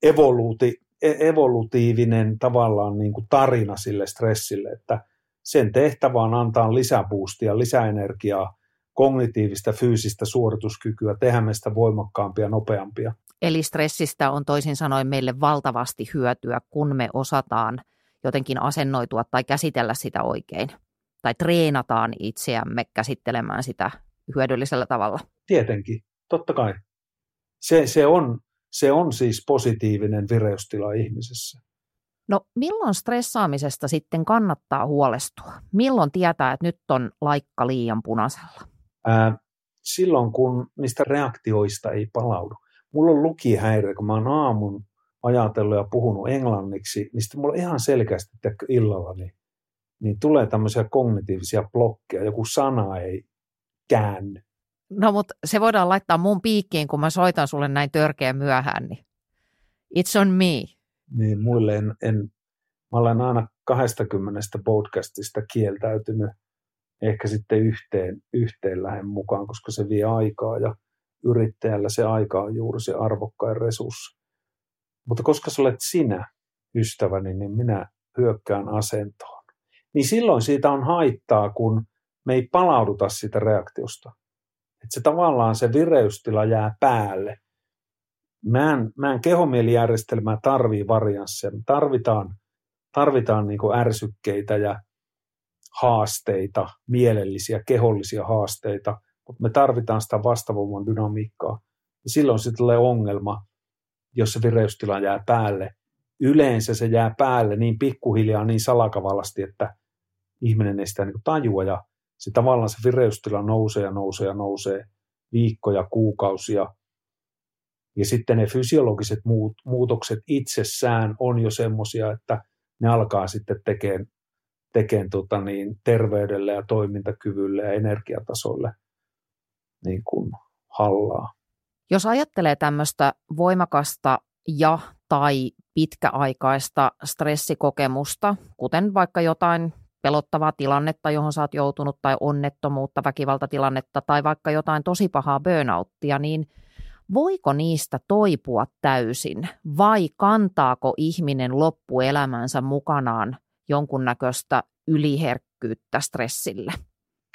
evoluuti, e-, evolutiivinen tavallaan niin kuin tarina sille stressille, että sen tehtävä on antaa lisäboostia, lisäenergiaa, kognitiivista, fyysistä suorituskykyä, tehdä meistä voimakkaampia, nopeampia. Eli stressistä on toisin sanoen meille valtavasti hyötyä, kun me osataan jotenkin asennoitua tai käsitellä sitä oikein tai treenataan itseämme käsittelemään sitä hyödyllisellä tavalla. Tietenkin, totta kai. Se, se, on, se on siis positiivinen vireystila ihmisessä. No milloin stressaamisesta sitten kannattaa huolestua? Milloin tietää, että nyt on laikka liian punaisella? Ää, silloin, kun niistä reaktioista ei palaudu. Mulla on lukihäiriö, kun mä oon aamun ajatellut ja puhunut englanniksi, niin sitten mulla ihan selkeästi illalla niin niin tulee tämmöisiä kognitiivisia blokkeja, joku sana ei käänny. No mutta se voidaan laittaa mun piikkiin, kun mä soitan sulle näin törkeä myöhään, niin it's on me. Niin, muille en, en mä olen aina 20 podcastista kieltäytynyt ehkä sitten yhteen, yhteen lähen mukaan, koska se vie aikaa ja yrittäjällä se aika on juuri se arvokkain resurssi. Mutta koska sä olet sinä, ystäväni, niin minä hyökkään asentoon niin silloin siitä on haittaa, kun me ei palauduta sitä reaktiosta. Että se tavallaan se vireystila jää päälle. Meidän, meidän kehomielijärjestelmää tarvii varianssia. Me tarvitaan, tarvitaan niin ärsykkeitä ja haasteita, mielellisiä, kehollisia haasteita, mutta me tarvitaan sitä vastavoiman dynamiikkaa. Ja silloin sitten tulee ongelma, jos se vireystila jää päälle. Yleensä se jää päälle niin pikkuhiljaa, niin salakavallasti, että ihminen ei sitä niin tajua ja se tavallaan se vireystila nousee ja nousee ja nousee viikkoja, kuukausia. Ja sitten ne fysiologiset muut, muutokset itsessään on jo semmoisia, että ne alkaa sitten tekemään, tekemään tota niin, terveydelle ja toimintakyvylle ja energiatasolle niin kuin hallaa. Jos ajattelee tämmöistä voimakasta ja tai pitkäaikaista stressikokemusta, kuten vaikka jotain pelottavaa tilannetta, johon sä oot joutunut, tai onnettomuutta, väkivaltatilannetta, tai vaikka jotain tosi pahaa burnouttia, niin voiko niistä toipua täysin, vai kantaako ihminen loppuelämänsä mukanaan jonkunnäköistä yliherkkyyttä stressille?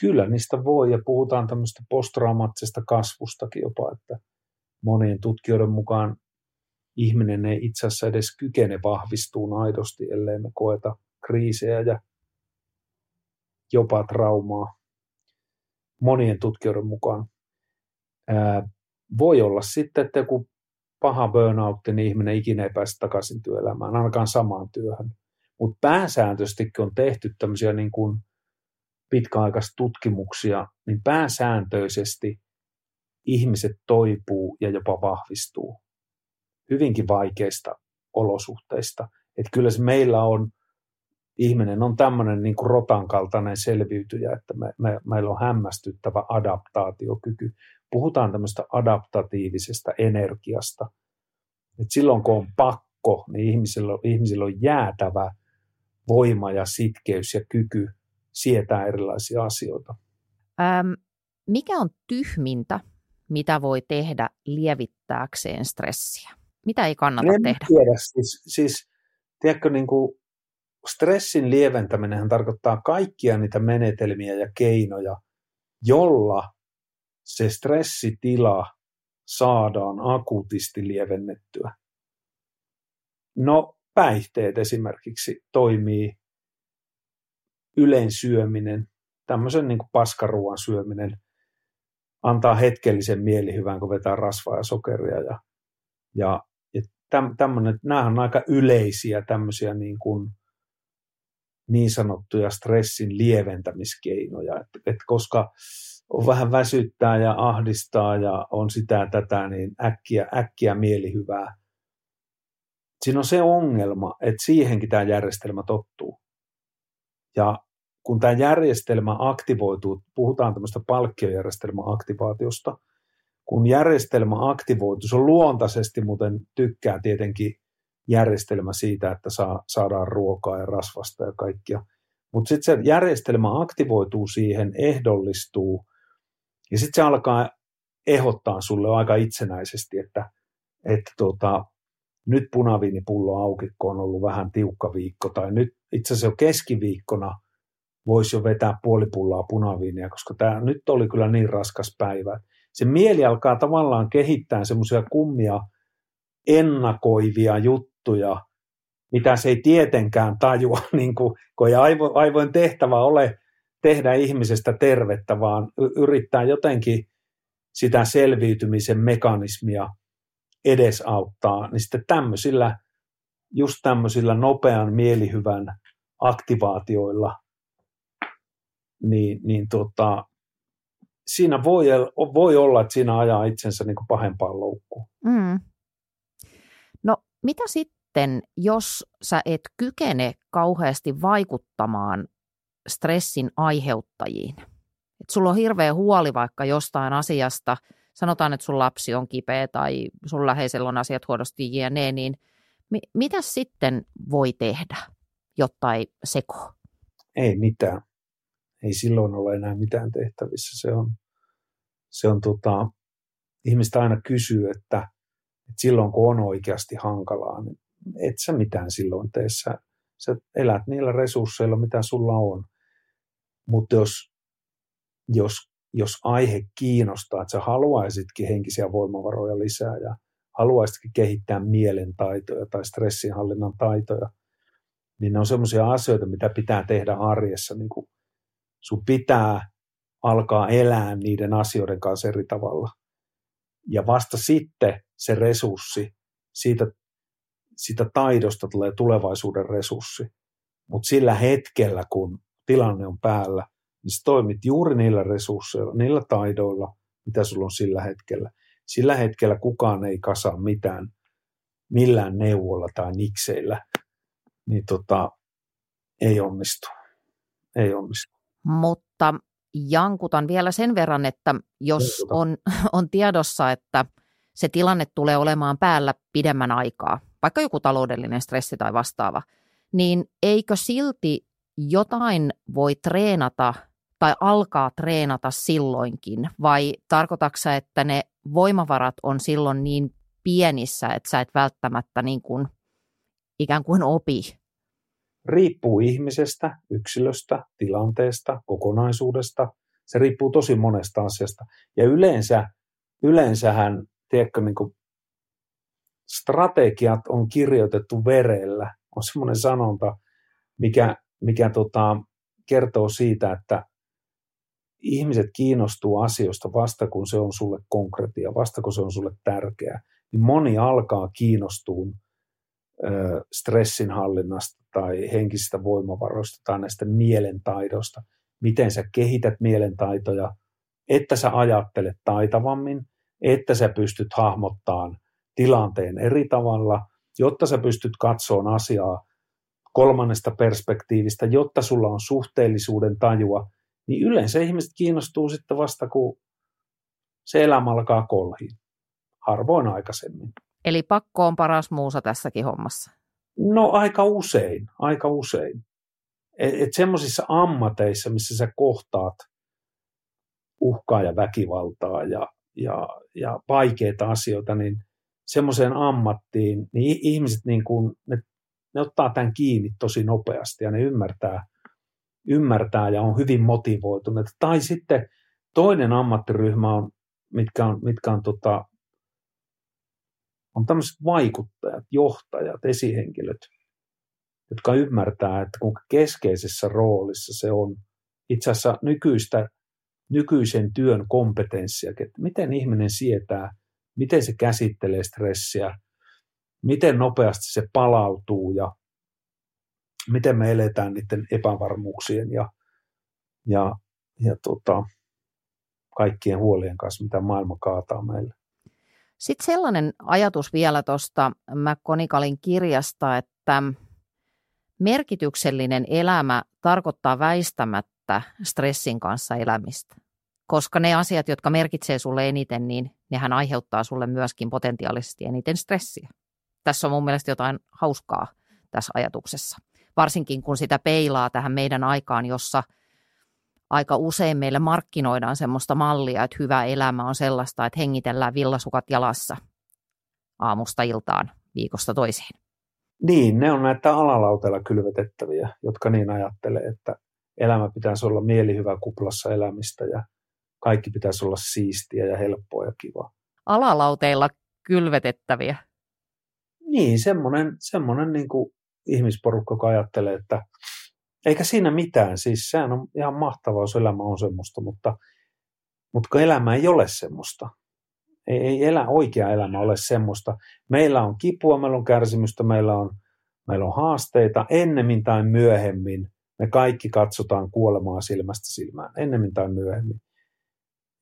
Kyllä niistä voi, ja puhutaan tämmöistä posttraumaattisesta kasvustakin jopa, että monien tutkijoiden mukaan ihminen ei itse asiassa edes kykene vahvistuun aidosti, ellei me koeta kriisejä ja jopa traumaa monien tutkijoiden mukaan. Ää, voi olla sitten, että joku paha burnout, niin ihminen ikinä ei pääse takaisin työelämään, ainakaan samaan työhön. Mutta pääsääntöisesti, kun on tehty tämmöisiä niin kuin pitkäaikaisia tutkimuksia, niin pääsääntöisesti ihmiset toipuu ja jopa vahvistuu hyvinkin vaikeista olosuhteista. Että kyllä se meillä on ihminen on tämmöinen niin kuin rotan kaltainen selviytyjä, että me, me, meillä on hämmästyttävä adaptaatiokyky. Puhutaan tämmöistä adaptatiivisesta energiasta. Et silloin kun on pakko, niin ihmisillä, ihmisillä on jäätävä voima ja sitkeys ja kyky sietää erilaisia asioita. Ähm, mikä on tyhmintä, mitä voi tehdä lievittääkseen stressiä? Mitä ei kannata en tehdä? Tiedä. Siis, siis tiedätkö, niin kuin stressin lieventäminen tarkoittaa kaikkia niitä menetelmiä ja keinoja, jolla se stressitila saadaan akuutisti lievennettyä. No päihteet esimerkiksi toimii, ylensyöminen, tämmöisen niin paskaruuan syöminen antaa hetkellisen mielihyvän, kun vetää rasvaa ja sokeria. Ja, ja, ja täm, tämmönen, nämähän on aika yleisiä tämmöisiä niin, kuin, niin sanottuja stressin lieventämiskeinoja, et, et koska on vähän väsyttää ja ahdistaa ja on sitä tätä, niin äkkiä, äkkiä mielihyvää. Siinä on se ongelma, että siihenkin tämä järjestelmä tottuu. Ja kun tämä järjestelmä aktivoituu, puhutaan tämmöistä palkkiojärjestelmäaktivaatiosta, kun järjestelmä aktivoituu, se on luontaisesti, muuten tykkää tietenkin järjestelmä siitä, että saa, saadaan ruokaa ja rasvasta ja kaikkia. Mutta sitten se järjestelmä aktivoituu siihen, ehdollistuu, ja sitten se alkaa ehdottaa sulle aika itsenäisesti, että, että tota, nyt punaviinipullo auki, kun on ollut vähän tiukka viikko, tai nyt itse asiassa jo keskiviikkona voisi jo vetää puolipullaa punaviinia, koska tämä nyt oli kyllä niin raskas päivä. Se mieli alkaa tavallaan kehittää semmoisia kummia ennakoivia juttuja, mitä se ei tietenkään tajua, [laughs] niin kuin, kun ei aivo, aivojen tehtävä ole tehdä ihmisestä tervettä, vaan yrittää jotenkin sitä selviytymisen mekanismia edesauttaa, niin sitten tämmöisillä, just tämmöisillä nopean mielihyvän aktivaatioilla, niin, niin tota, siinä voi, voi olla, että siinä ajaa itsensä niin kuin pahempaan loukkuun. Mm. No mitä sitten, jos sä et kykene kauheasti vaikuttamaan stressin aiheuttajiin? Et sulla on hirveä huoli vaikka jostain asiasta, sanotaan, että sun lapsi on kipeä tai sun läheisellä on asiat huonosti jne, niin mi- mitä sitten voi tehdä, jotta ei seko? Ei mitään. Ei silloin ole enää mitään tehtävissä. Se on, se on tota, ihmistä aina kysyy, että, että silloin kun on oikeasti hankalaa, niin et sä mitään silloin tee. Sä, sä elät niillä resursseilla, mitä sulla on. Mutta jos, jos, jos aihe kiinnostaa, että sä haluaisitkin henkisiä voimavaroja lisää ja haluaisitkin kehittää mielen taitoja tai stressinhallinnan taitoja, niin ne on sellaisia asioita, mitä pitää tehdä arjessa. Niin kuin sun pitää alkaa elää niiden asioiden kanssa eri tavalla. Ja vasta sitten se resurssi, siitä, siitä taidosta tulee tulevaisuuden resurssi. Mutta sillä hetkellä, kun tilanne on päällä, niin sä toimit juuri niillä resursseilla, niillä taidoilla, mitä sulla on sillä hetkellä. Sillä hetkellä kukaan ei kasaa mitään millään neuvolla tai nikseillä, niin tota, ei onnistu. Ei onnistu. Mutta jankutan vielä sen verran, että jos on, [laughs] on tiedossa, että se tilanne tulee olemaan päällä pidemmän aikaa, vaikka joku taloudellinen stressi tai vastaava, niin eikö silti jotain voi treenata tai alkaa treenata silloinkin? Vai tarkoitatko että ne voimavarat on silloin niin pienissä, että sä et välttämättä niin kuin ikään kuin opi? Riippuu ihmisestä, yksilöstä, tilanteesta, kokonaisuudesta. Se riippuu tosi monesta asiasta. Ja yleensä, yleensähän, tiedätkö, niin kuin strategiat on kirjoitettu verellä. On semmoinen sanonta, mikä mikä tota, kertoo siitä, että ihmiset kiinnostuu asioista vasta kun se on sulle konkreettia, vasta kun se on sulle tärkeää. Niin moni alkaa kiinnostua stressinhallinnasta tai henkisistä voimavaroista tai näistä mielentaidosta, miten sä kehität mielentaitoja, että sä ajattelet taitavammin, että sä pystyt hahmottamaan tilanteen eri tavalla, jotta sä pystyt katsomaan asiaa kolmannesta perspektiivistä, jotta sulla on suhteellisuuden tajua, niin yleensä ihmiset kiinnostuu sitten vasta, kun se elämä alkaa kolhiin. Harvoin aikaisemmin. Eli pakko on paras muusa tässäkin hommassa. No aika usein, aika usein. Et, et semmoisissa ammateissa, missä sä kohtaat uhkaa ja väkivaltaa ja, ja, ja vaikeita asioita, niin semmoiseen ammattiin, niin ihmiset niin kuin, ne, ne ottaa tämän kiinni tosi nopeasti ja ne ymmärtää, ymmärtää ja on hyvin motivoituneet. Tai sitten toinen ammattiryhmä on, mitkä on, mitkä on, tota, on tämmöiset vaikuttajat, johtajat, esihenkilöt, jotka ymmärtää, että kuinka keskeisessä roolissa se on itse asiassa nykyistä, nykyisen työn kompetenssia, että miten ihminen sietää, miten se käsittelee stressiä, miten nopeasti se palautuu ja miten me eletään niiden epävarmuuksien ja, ja, ja tota, kaikkien huolien kanssa, mitä maailma kaataa meille. Sitten sellainen ajatus vielä tuosta McConikalin kirjasta, että merkityksellinen elämä tarkoittaa väistämättä stressin kanssa elämistä. Koska ne asiat, jotka merkitsee sulle eniten, niin nehän aiheuttaa sulle myöskin potentiaalisesti eniten stressiä. Tässä on mun mielestä jotain hauskaa tässä ajatuksessa. Varsinkin kun sitä peilaa tähän meidän aikaan, jossa aika usein meillä markkinoidaan semmoista mallia, että hyvä elämä on sellaista, että hengitellään villasukat jalassa aamusta iltaan, viikosta toiseen. Niin, ne on näitä alalautella kylvetettäviä, jotka niin ajattelee, että elämä pitäisi olla mielihyvä kuplassa elämistä ja kaikki pitäisi olla siistiä ja helppoa ja kivaa. Alalauteilla kylvetettäviä? Niin, semmoinen, semmoinen niin kuin ihmisporukka, joka ajattelee, että eikä siinä mitään. Siis sehän on ihan mahtavaa, jos elämä on semmoista, mutta, mutta kun elämä ei ole semmoista. Ei, ei elä, oikea elämä ole semmoista. Meillä on kipua, meillä on kärsimystä, meillä on, meillä on haasteita. Ennemmin tai myöhemmin me kaikki katsotaan kuolemaa silmästä silmään. Ennemmin tai myöhemmin.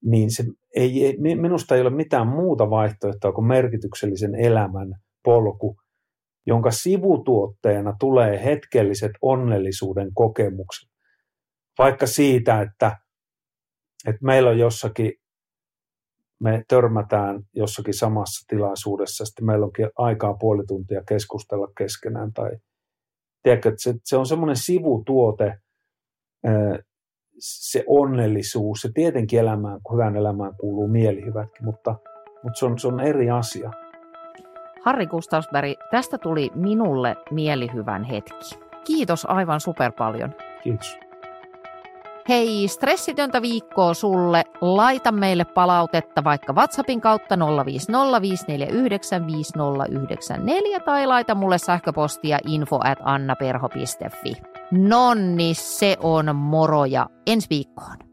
Niin se ei, minusta ei ole mitään muuta vaihtoehtoa kuin merkityksellisen elämän polku, jonka sivutuotteena tulee hetkelliset onnellisuuden kokemukset. Vaikka siitä, että, että meillä on jossakin me törmätään jossakin samassa tilaisuudessa, sitten meillä onkin aikaa puoli tuntia keskustella keskenään. Tai, tiedätkö, että se, se on semmoinen sivutuote, se onnellisuus, se tietenkin elämään, hyvään elämään kuuluu mielihyvätkin, mutta, mutta se, on, se on eri asia. Harri Gustavsberg, tästä tuli minulle mielihyvän hetki. Kiitos aivan super paljon. Kiitos. Hei, stressitöntä viikkoa sulle. Laita meille palautetta vaikka WhatsAppin kautta 050549594 tai laita mulle sähköpostia info at annaperho.fi. Nonni, se on moro ja ensi viikkoon.